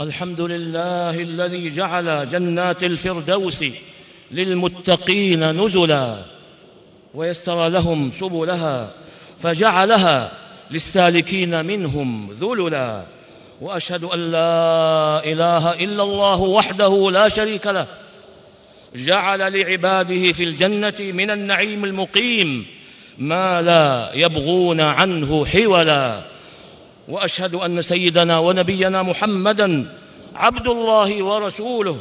الحمد لله الذي جعل جنات الفردوس للمتقين نزلا ويسر لهم سبلها فجعلها للسالكين منهم ذللا وأشهد أن لا إله إلا الله وحده لا شريك له جعل لعباده في الجنة من النعيم المقيم ما لا يبغون عنه حولا وأشهد أن سيدنا ونبينا محمدا عبد الله ورسوله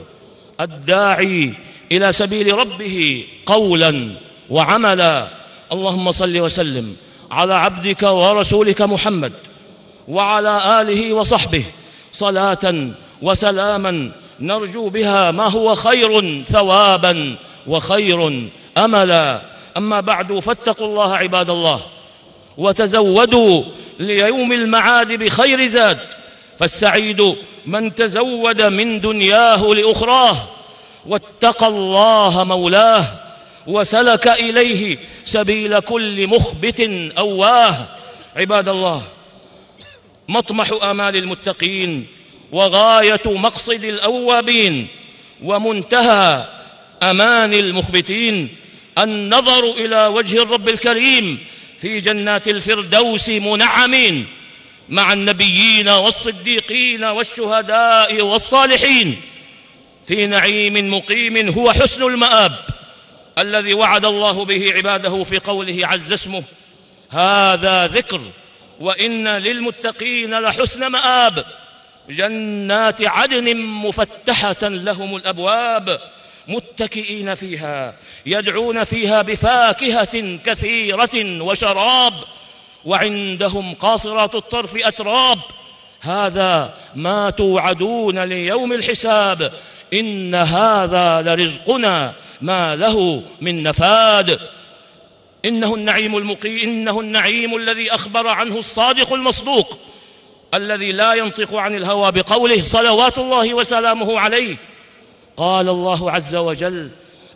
الداعي إلى سبيل ربه قولا وعملا. اللهم صل وسلم على عبدك ورسولك محمد وعلى آله وصحبه. صلاة وسلاما نرجو بها ما هو خير ثوابا وخير املا. أما بعد فاتقوا الله عباد الله وتزودوا ليوم المعاد بخير زاد فالسعيد من تزود من دنياه لأخراه واتقى الله مولاه وسلك إليه سبيل كل مخبت أواه. عباد الله مطمح آمال المتقين وغاية مقصد الأوابين ومنتهى أمان المخبتين النظر إلى وجه الرب الكريم في جنات الفردوس منعمين مع النبيين والصديقين والشهداء والصالحين. في نعيم مقيم هو حسن المآب الذي وعد الله به عباده في قوله عز اسمه هذا ذكر وإن للمتقين لحسن مآب. جنات عدن مفتحة لهم الأبواب متكئين فيها يدعون فيها بفاكهة كثيرة وشراب وعندهم قاصرات الطرف أتراب. هذا ما توعدون ليوم الحساب. إن هذا لرزقنا ما له من نفاد. إنه النعيم المقي إنه النعيم الذي أخبر عنه الصادق المصدوق الذي لا ينطق عن الهوى بقوله صلوات الله وسلامه عليه. قال الله عز وجل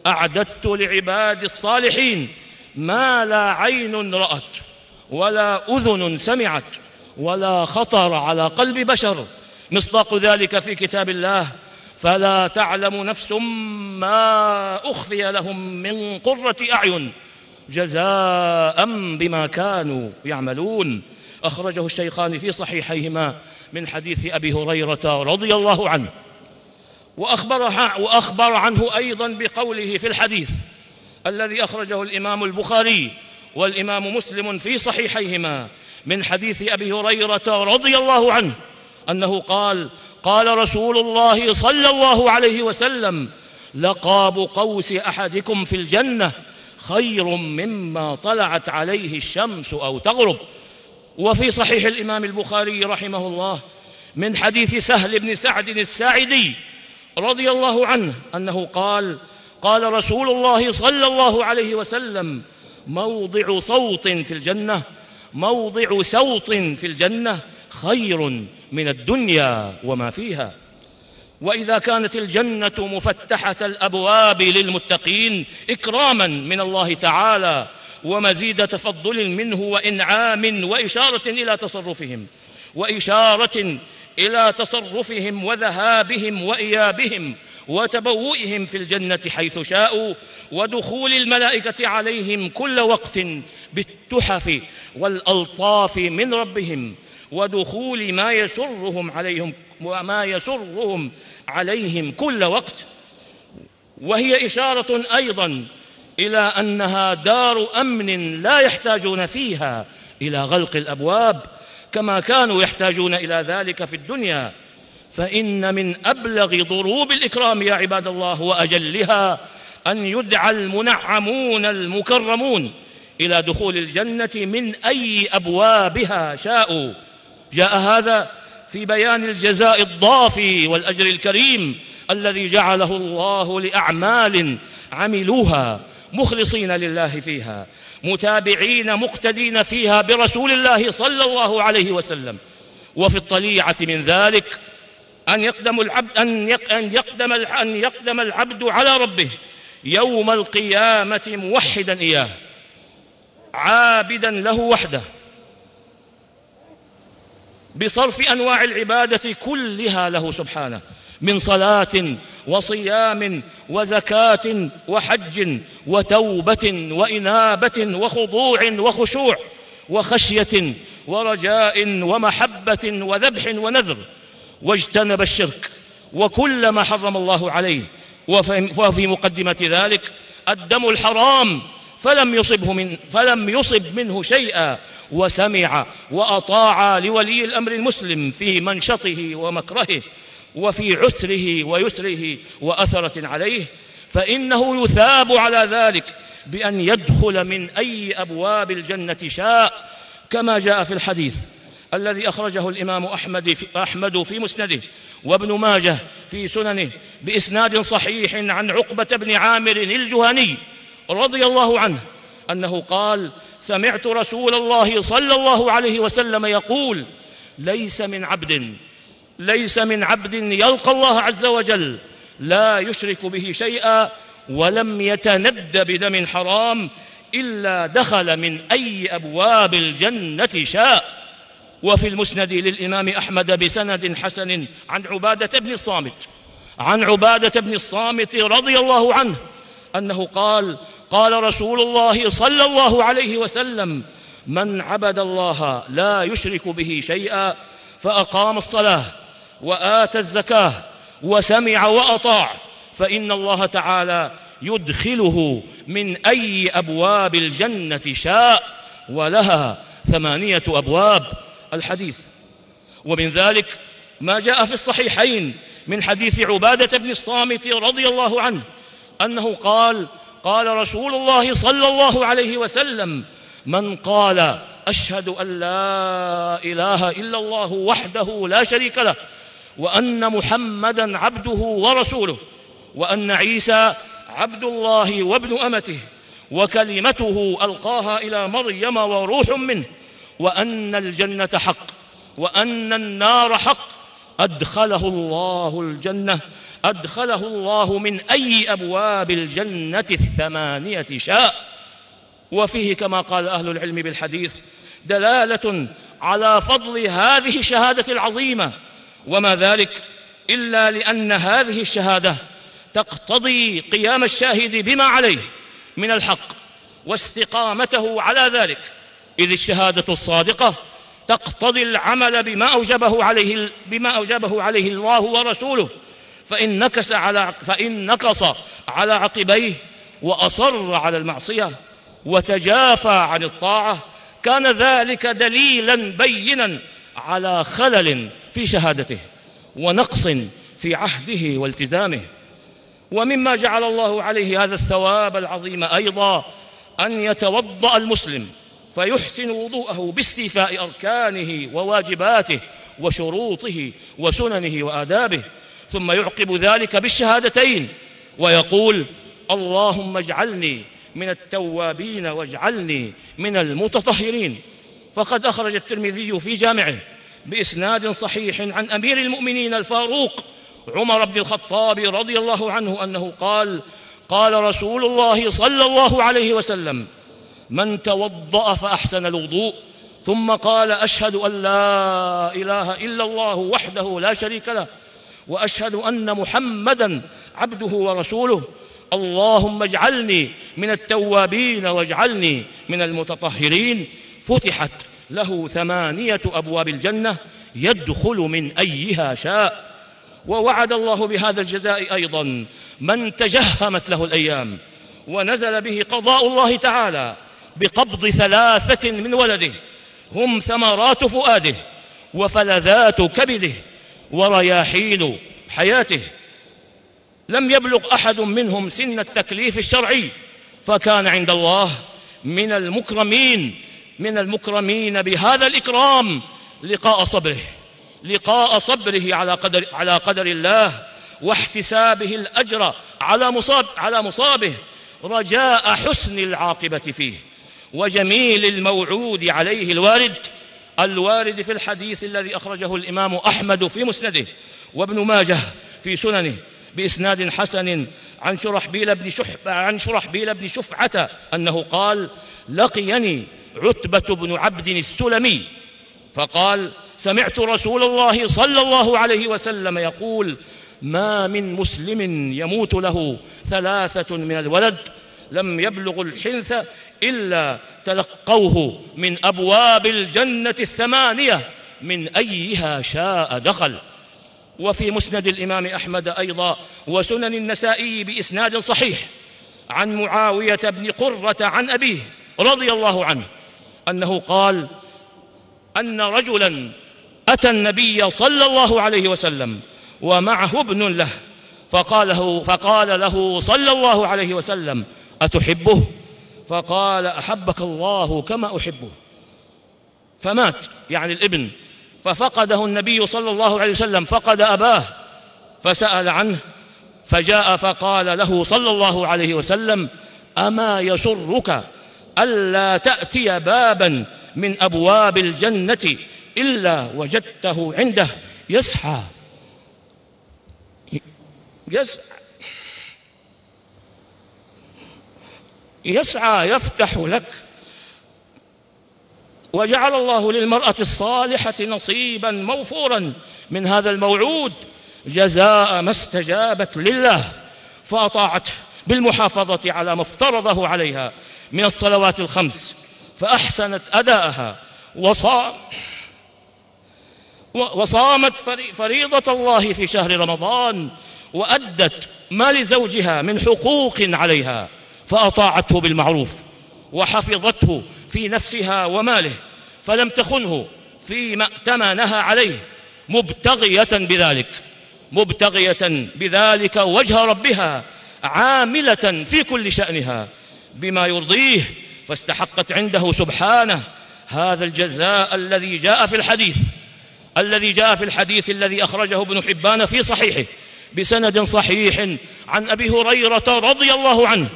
أعددت لعباد الصالحين ما لا عين رأت ولا أذن سمعت ولا خطر على قلب بشر. مصداق ذلك في كتاب الله فلا تعلم نفس ما أخفي لهم من قرة أعين جزاء بما كانوا يعملون. أخرجه الشيخان في صحيحيهما من حديث أبي هريرة رضي الله عنه. وأخبر, وأخبر عنه أيضا بقوله في الحديث الذي أخرجه الإمام البخاري والإمام مسلم في صحيحيهما من حديث أبي هريرة رضي الله عنه أنه قال قال رسول الله صلى الله عليه وسلم لقاب قوس أحدكم في الجنة خير مما طلعت عليه الشمس أو تغرب. وفي صحيح الإمام البخاري رحمه الله من حديث سهل بن سعد الساعدي رضي الله عنه أنه قال قال رسول الله صلى الله عليه وسلم موضع صوت في الجنة موضع سوط في الجنة خير من الدنيا وما فيها. وإذا كانت الجنة مفتحة الأبواب للمتقين إكراما من الله تعالى ومزيد تفضل منه وإنعام وإشارة إلى تصرفهم. وإشارة إلى تصرفهم وذهابهم وإيابهم وتبوئهم في الجنة حيث شاءوا ودخول الملائكة عليهم كل وقت بالتحف والألطاف من ربهم ودخول ما يسرهم عليهم وما يسرهم عليهم كل وقت. وهي إشارة أيضا إلى أنها دار أمن لا يحتاجون فيها إلى غلق الأبواب كما كانوا يحتاجون إلى ذلك في الدنيا. فإن من أبلغ ضروب الإكرام يا عباد الله وأجلها أن يدعى المنعمون المكرمون إلى دخول الجنة من أي أبوابها شاءوا. جاء هذا في بيان الجزاء الضافي والأجر الكريم الذي جعله الله لأعمال عملوها مخلصين لله فيها. متابعين مقتدين فيها برسول الله صلى الله عليه وسلم. وفي الطليعة من ذلك أن يقدم العبد أن يقدم أن يقدم العبد على ربه يوم القيامة موحدا إياه عابدا له وحده بصرف أنواع العبادة كلها له سبحانه. من صلاة وصيام وزكاة وحج وتوبة وإنابة وخضوع وخشوع وخشية ورجاء ومحبة وذبح ونذر. واجتنب الشرك وكل ما حرم الله عليه. وفي مقدمة ذلك الدم الحرام فلم يصبه من فلم يصب منه شيئا وسمع وأطاع لولي الأمر المسلم في منشطه ومكرهه. وفي عسره ويسره وأثرة عليه فإنه يثاب على ذلك بأن يدخل من أي أبواب الجنة شاء كما جاء في الحديث الذي أخرجه الإمام أحمد في, أحمد في مسنده وابن ماجه في سننه بإسناد صحيح عن عقبة بن عامر الجهني رضي الله عنه أنه قال سمعت رسول الله صلى الله عليه وسلم يقول ليس من عبد ليس من عبد يلقى الله عز وجل لا يشرك به شيئا ولم يتند بدم حرام إلا دخل من أي أبواب الجنة شاء. وفي المسند للإمام أحمد بسند حسن عن عبادة بن الصامت عن عبادة بن الصامت رضي الله عنه أنه قال قال رسول الله صلى الله عليه وسلم من عبد الله لا يشرك به شيئا فأقام الصلاة وآتى الزكاة وسمع وأطاع فإن الله تعالى يدخله من أي أبواب الجنة شاء ولها ثمانية أبواب الحديث. ومن ذلك ما جاء في الصحيحين من حديث عبادة بن الصامت رضي الله عنه أنه قال قال رسول الله صلى الله عليه وسلم من قال أشهد أن لا إله إلا الله وحده لا شريك له وأن محمدا عبده ورسوله وأن عيسى عبد الله وابن أمته وكلمته ألقاها إلى مريم وروح منه وأن الجنة حق وأن النار حق. أدخله الله الجنة أدخله الله من أي أبواب الجنة الثمانية شاء. وفيه كما قال أهل العلم بالحديث دلالة على فضل هذه الشهادة العظيمة وما ذلك إلا لأن هذه الشهادة تقتضي قيام الشاهد بما عليه من الحق واستقامته على ذلك. إذ الشهادة الصادقة تقتضي العمل بما أوجبه عليه بما أوجبه عليه الله ورسوله. فإن نكس على فإن نكص على عقبيه وأصر على المعصية وتجافى عن الطاعة كان ذلك دليلا بينا على خلل في شهادته ونقص في عهده والتزامه. ومما جعل الله عليه هذا الثواب العظيم أيضا أن يتوضأ المسلم فيحسن وضوءه باستيفاء أركانه وواجباته وشروطه وسننه وآدابه ثم يعقب ذلك بالشهادتين ويقول اللهم اجعلني من التوابين واجعلني من المتطهرين. فقد أخرج الترمذي في جامعه بإسناد صحيح عن أمير المؤمنين الفاروق عمر بن الخطاب رضي الله عنه أنه قال قال رسول الله صلى الله عليه وسلم من توضأ فأحسن الوضوء ثم قال أشهد أن لا إله إلا الله وحده لا شريك له وأشهد أن محمدا عبده ورسوله اللهم اجعلني من التوابين واجعلني من المتطهرين فتحت له ثمانية أبواب الجنة يدخل من أيها شاء. ووعد الله بهذا الجزاء أيضا من تجهمت له الأيام ونزل به قضاء الله تعالى بقبض ثلاثة من ولده. هم ثمرات فؤاده وفلذات كبده ورياحين حياته. لم يبلغ أحد منهم سن التكليف الشرعي فكان عند الله من المكرمين من المكرمين بهذا الإكرام لقاء صبره لقاء صبره على قدر, على قدر الله واحتسابه الأجر على مصاب على مصابه رجاء حسن العاقبة فيه وجميل الموعود عليه الوارد الوارد في الحديث الذي أخرجه الإمام أحمد في مسنده وابن ماجه في سننه بإسناد حسن عن شرحبيل بن عن شرحبيل بن شفعة أنه قال لقيني عتبة بن عبد السلمي. فقال سمعت رسول الله صلى الله عليه وسلم يقول ما من مسلم يموت له ثلاثة من الولد لم يبلغ الحنث إلا تلقوه من أبواب الجنة الثمانية من أيها شاء دخل. وفي مسند الإمام أحمد أيضا وسنن النسائي بإسناد صحيح عن معاوية بن قرة عن أبيه رضي الله عنه أنه قال أن رجلا أتى النبي صلى الله عليه وسلم ومعه ابن له فقاله فقال له صلى الله عليه وسلم أتحبه؟ فقال أحبك الله كما أحبه. فمات يعني الابن. ففقده النبي صلى الله عليه وسلم فقد أباه فسأل عنه فجاء فقال له صلى الله عليه وسلم أما يسرك ألا تأتي بابا من أبواب الجنة إلا وجدته عنده. يسعى. يسعى يسعى يفتح لك. وجعل الله للمرأة الصالحة نصيبا موفورا من هذا الموعود جزاء ما استجابت لله فأطاعته بالمحافظة على ما افترضه عليها. من الصلوات الخمس فأحسنت أداءها. وصام وصامت فريضة الله في شهر رمضان وأدت ما لزوجها من حقوق عليها فأطاعته بالمعروف وحفظته في نفسها وماله فلم تخنه فيما ائتمنها عليه مبتغية بذلك مبتغية بذلك وجه ربها عاملة في كل شأنها. بما يرضيه فاستحقت عنده سبحانه. هذا الجزاء الذي جاء في الحديث الذي جاء في الحديث الذي أخرجه ابن حبان في صحيحه بسند صحيح عن أبي هريرة رضي الله عنه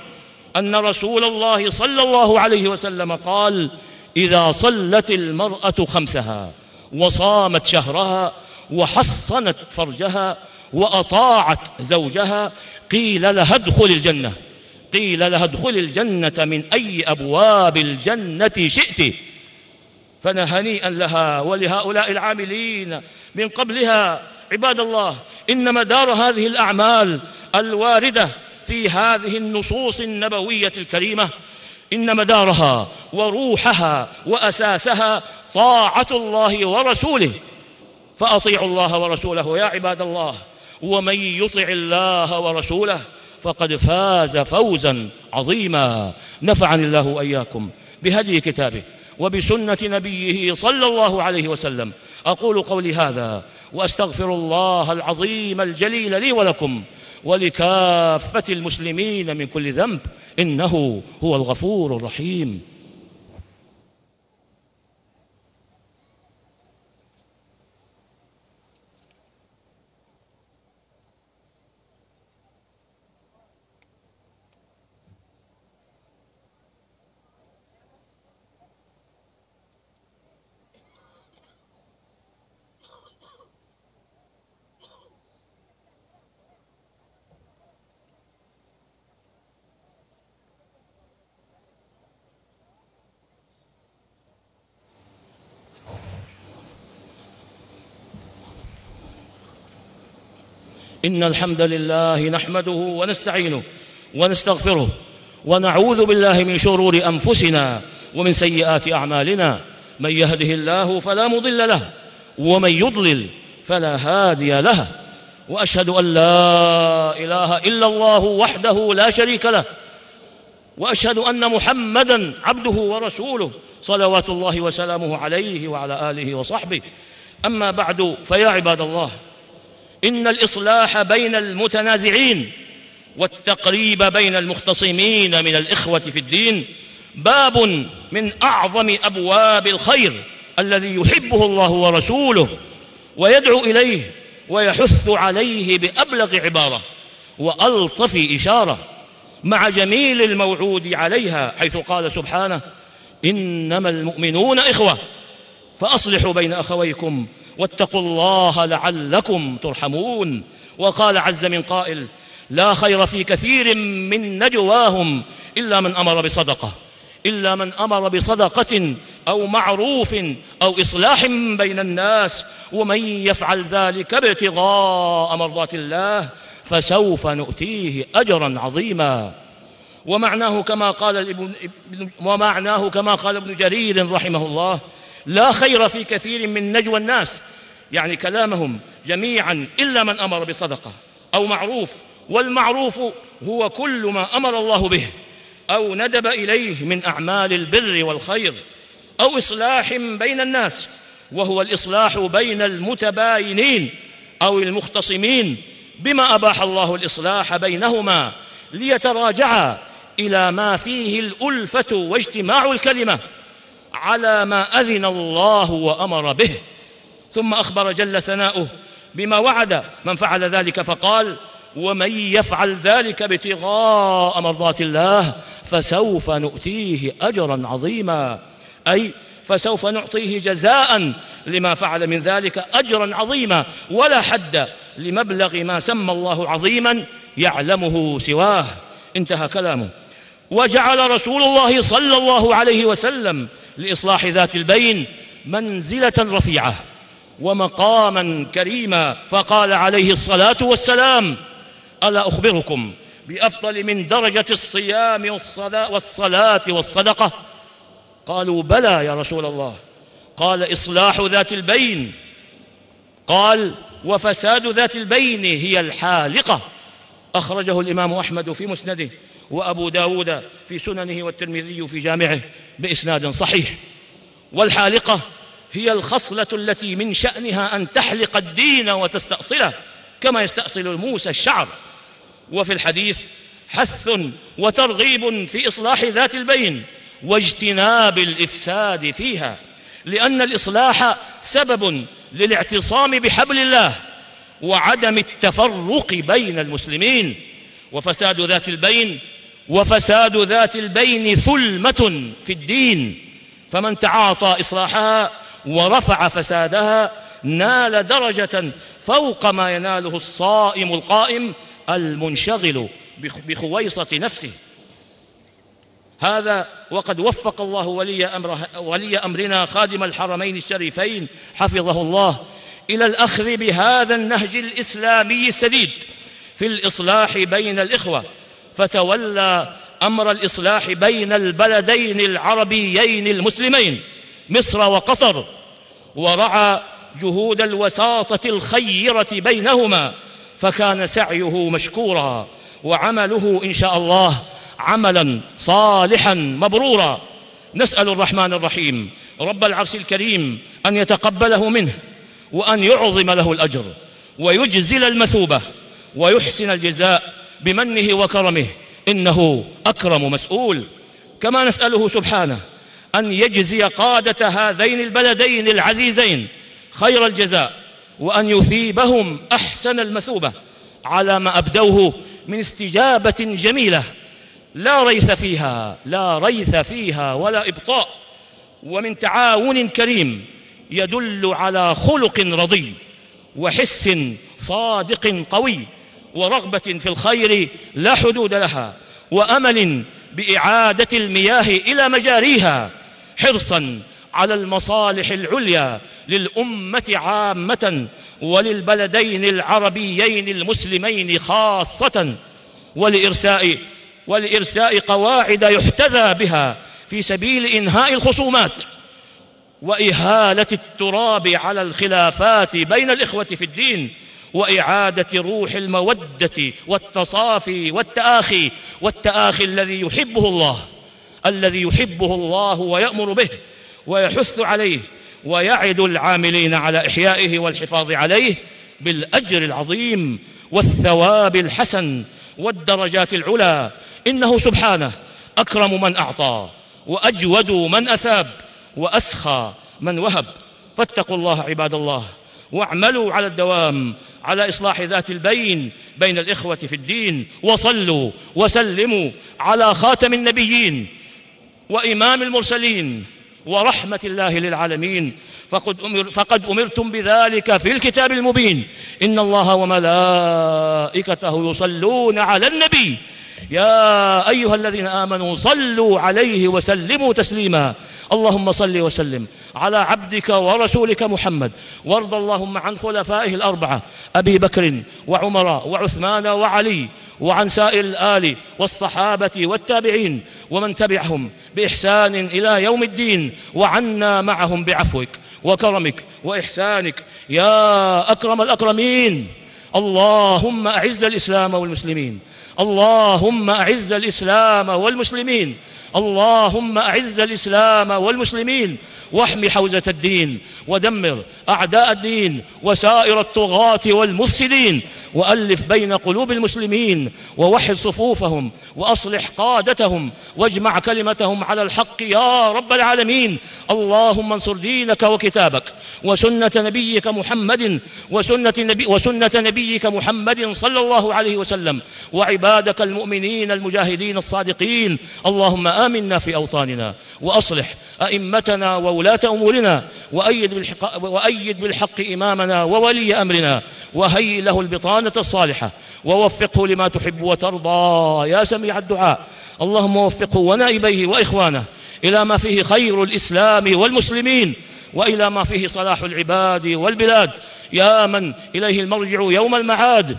أن رسول الله صلى الله عليه وسلم قال إذا صلت المرأة خمسها وصامت شهرها وحصنت فرجها وأطاعت زوجها قيل لها ادخل الجنة قيل لها ادخل الجنة من أي أبواب الجنة شئت. فنهنيئا لها ولهؤلاء العاملين من قبلها. عباد الله إن مدار هذه الأعمال الواردة في هذه النصوص النبوية الكريمة إن مدارها وروحها وأساسها طاعة الله ورسوله. فأطيعوا الله ورسوله يا عباد الله ومن يطع الله ورسوله فقد فاز فوزا عظيما. نفعني الله وإياكم بهدي كتابه وبسنة نبيه صلى الله عليه وسلم. أقول قولي هذا وأستغفر الله العظيم الجليل لي ولكم ولكافة المسلمين من كل ذنب إنه هو الغفور الرحيم. إن الحمد لله نحمده ونستعينه ونستغفره ونعوذ بالله من شرور أنفسنا ومن سيئات أعمالنا. من يهده الله فلا مضل له ومن يضلل فلا هادي له. وأشهد أن لا إله إلا الله وحده لا شريك له. وأشهد أن محمدا عبده ورسوله صلوات الله وسلامه عليه وعلى آله وصحبه. أما بعد فيا عباد الله إن الإصلاح بين المتنازعين والتقريب بين المختصمين من الإخوة في الدين باب من أعظم أبواب الخير الذي يحبه الله ورسوله ويدعو إليه ويحث عليه بأبلغ عبارة وألطف إشارة مع جميل الموعود عليها حيث قال سبحانه إنما المؤمنون إخوة فأصلحوا بين أخويكم واتقوا الله لعلكم ترحمون. وقال عز من قائل لا خير في كثير من نجواهم إلا من أمر بصدقة إلا من أمر بصدقة أو معروف أو إصلاح بين الناس ومن يفعل ذلك ابتغاء مرضات الله فسوف نؤتيه أجرا عظيما. ومعناه كما قال ابن ومعناه كما قال ابن جرير رحمه الله لا خير في كثير من نجوى الناس. يعني كلامهم جميعا إلا من أمر بصدقة أو معروف والمعروف هو كل ما أمر الله به أو ندب إليه من أعمال البر والخير أو إصلاح بين الناس وهو الإصلاح بين المتباينين أو المختصمين بما أباح الله الإصلاح بينهما ليتراجعا إلى ما فيه الألفة واجتماع الكلمة. على ما أذن الله وأمر به. ثم أخبر جل ثناؤه بما وعد. من فعل ذلك فقال ومن يفعل ذلك ابتغاء مرضات الله فسوف نؤتيه أجرا عظيما. أي فسوف نعطيه جزاء لما فعل من ذلك أجرا عظيما ولا حد لمبلغ ما سمى الله عظيما يعلمه سواه. انتهى كلامه. وجعل رسول الله صلى الله عليه وسلم لإصلاح ذات البين منزلة رفيعة ومقاما كريما. فقال عليه الصلاة والسلام ألا أخبركم بأفضل من درجة الصيام والصلاة والصدقة؟ قالوا بلى يا رسول الله. قال إصلاح ذات البين. قال وفساد ذات البين هي الحالقة. أخرجه الإمام أحمد في مسنده. وأبو داود في سننه والترمذي في جامعه بإسناد صحيح. والحالقة هي الخصلة التي من شأنها أن تحلق الدين وتستأصله كما يستأصل موسى الشعر. وفي الحديث حث وترغيب في إصلاح ذات البين واجتناب الإفساد فيها لأن الإصلاح سبب للاعتصام بحبل الله وعدم التفرق بين المسلمين. وفساد ذات البين وفساد ذات البين ثلمة في الدين. فمن تعاطى إصلاحها ورفع فسادها نال درجة فوق ما يناله الصائم القائم المنشغل بخويصة نفسه. هذا وقد وفق الله ولي, أمره ولي أمرنا خادم الحرمين الشريفين حفظه الله إلى الأخذ بهذا النهج الإسلامي السديد في الإصلاح بين الإخوة. فتولى أمر الإصلاح بين البلدين العربيين المسلمين مصر وقطر ورعى جهود الوساطة الخيرة بينهما فكان سعيه مشكورا وعمله إن شاء الله عملا صالحا مبرورا. نسأل الرحمن الرحيم رب العرش الكريم أن يتقبله منه وأن يعظم له الأجر ويجزل المثوبة ويحسن الجزاء بمنه وكرمه. إنه أكرم مسؤول. كما نسأله سبحانه أن يجزي قادة هذين البلدين العزيزين خير الجزاء وأن يثيبهم أحسن المثوبة على ما أبدوه من استجابة جميلة. لا ريث فيها لا ريث فيها ولا إبطاء. ومن تعاون كريم يدل على خلق رضي وحس صادق قوي. ورغبة في الخير لا حدود لها وأمل بإعادة المياه إلى مجاريها حرصا على المصالح العليا للأمة عامة وللبلدين العربيين المسلمين خاصة ولإرساء ولإرساء قواعد يحتذى بها في سبيل إنهاء الخصومات وإهالة التراب على الخلافات بين الإخوة في الدين وإعادة روح المودة والتصافي والتآخي والتآخي الذي يحبه الله الذي يحبه الله ويأمر به ويحث عليه ويعد العاملين على إحيائه والحفاظ عليه بالأجر العظيم والثواب الحسن والدرجات العلى إنه سبحانه أكرم من أعطى وأجود من أثاب وأسخى من وهب. فاتقوا الله عباد الله. واعملوا على الدوام على إصلاح ذات البين بين الإخوة في الدين وصلوا وسلموا على خاتم النبيين وإمام المرسلين ورحمة الله للعالمين. فقد, أمر فقد أمرتم بذلك في الكتاب المبين. إن الله وملائكته يصلون على النبي يا أيها الذين آمنوا صلوا عليه وسلموا تسليما. اللهم صل وسلم على عبدك ورسولك محمد. وارض اللهم عن خلفائه الأربعة أبي بكر وعمر وعثمان وعلي وعن سائر الآل والصحابة والتابعين ومن تبعهم بإحسان إلى يوم الدين. وعنا معهم بعفوك وكرمك وإحسانك. يا أكرم الأكرمين. اللهم أعز الإسلام والمسلمين. اللهم أعز الإسلام والمسلمين. اللهم أعز الإسلام والمسلمين. واحم حوزة الدين. ودمر أعداء الدين. وسائر الطغاة والمفسدين. وألف بين قلوب المسلمين. ووحد صفوفهم. وأصلح قادتهم. واجمع كلمتهم على الحق يا رب العالمين. اللهم انصر دينك وكتابك. وسنة نبيك محمد. وسنة, نبي وسنة نبيك محمد صلى الله عليه وسلم وعبادك المؤمنين المجاهدين الصادقين. اللهم آمنا في أوطاننا وأصلح أئمتنا وولاة أمورنا وأيد بالحق, وأيد بالحق إمامنا وولي أمرنا وهيئ له البطانة الصالحة ووفقه لما تحب وترضى. يا سميع الدعاء. اللهم وفقه ونائبيه وإخوانه إلى ما فيه خير الإسلام والمسلمين. وإلى ما فيه صلاح العباد والبلاد. يا من إليه المرجع يوم المعاد.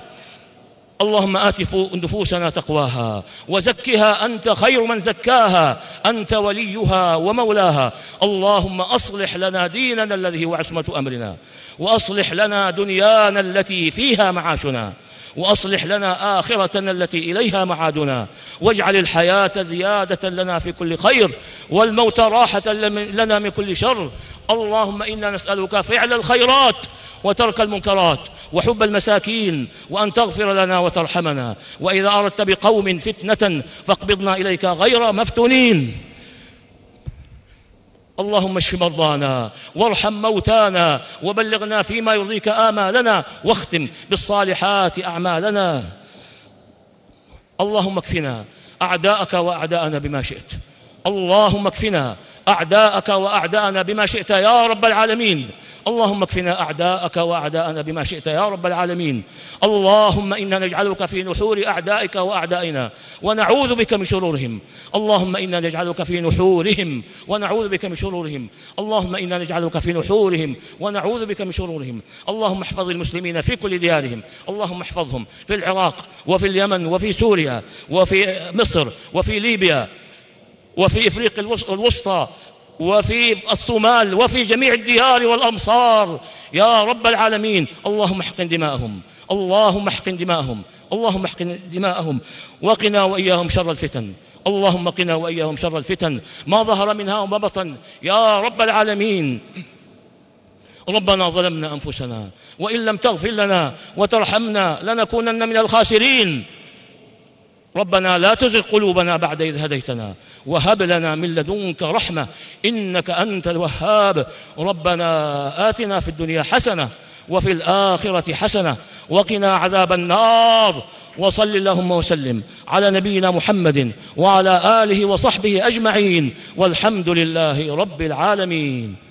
اللهم آت نفوسنا تقواها وزكها أنت خير من زكاها أنت وليها ومولاها. اللهم أصلح لنا ديننا الذي هو عصمة أمرنا وأصلح لنا دنيانا التي فيها معاشنا وأصلح لنا آخرتنا التي إليها معادنا. واجعل الحياة زيادة لنا في كل خير والموت راحة لنا من كل شر. اللهم إنا نسألك فعل الخيرات وترك المنكرات وحب المساكين وأن تغفر لنا وترحمنا. وإذا أردت بقوم فتنة فاقبضنا إليك غير مفتونين. اللهم اشف مرضانا وارحم موتانا وبلغنا فيما يرضيك آمالنا واختم بالصالحات أعمالنا. اللهم اكفنا أعداءك وأعداءنا بما شئت. اللهم اكفنا أعداءك وأعداءنا بما شئت يا رب العالمين. اللهم اكفنا أعداءك وأعداءنا بما شئت يا رب العالمين. اللهم إنا نجعلك في نحور أعدائك وأعدائنا ونعوذ بك من شرورهم. اللهم إنا نجعلك في نحورهم ونعوذ بك من شرورهم. اللهم إنا نجعلك في نحورهم ونعوذ بك من شرورهم. اللهم احفظ المسلمين في كل ديارهم. اللهم احفظهم في العراق وفي اليمن وفي سوريا وفي مصر وفي ليبيا وفي إفريقيا الوسطى وفي الصومال وفي جميع الديار والأمصار. يا رب العالمين اللهم احقن دماءهم اللهم احقن دماءهم اللهم احقن دماءهم. وقنا وإياهم شر الفتن اللهم قنا وإياهم شر الفتن. ما ظهر منها وما بطن. يا رب العالمين ربنا ظلمنا أنفسنا وإن لم تغفر لنا وترحمنا لنكونن من الخاسرين. ربنا لا تزغ قلوبنا بعد إذ هديتنا. وهب لنا من لدنك رحمة. إنك أنت الوهاب. ربنا آتنا في الدنيا حسنة وفي الآخرة حسنة. وقنا عذاب النار. وصل اللهم وسلم على نبينا محمد وعلى آله وصحبه أجمعين. والحمد لله رب العالمين.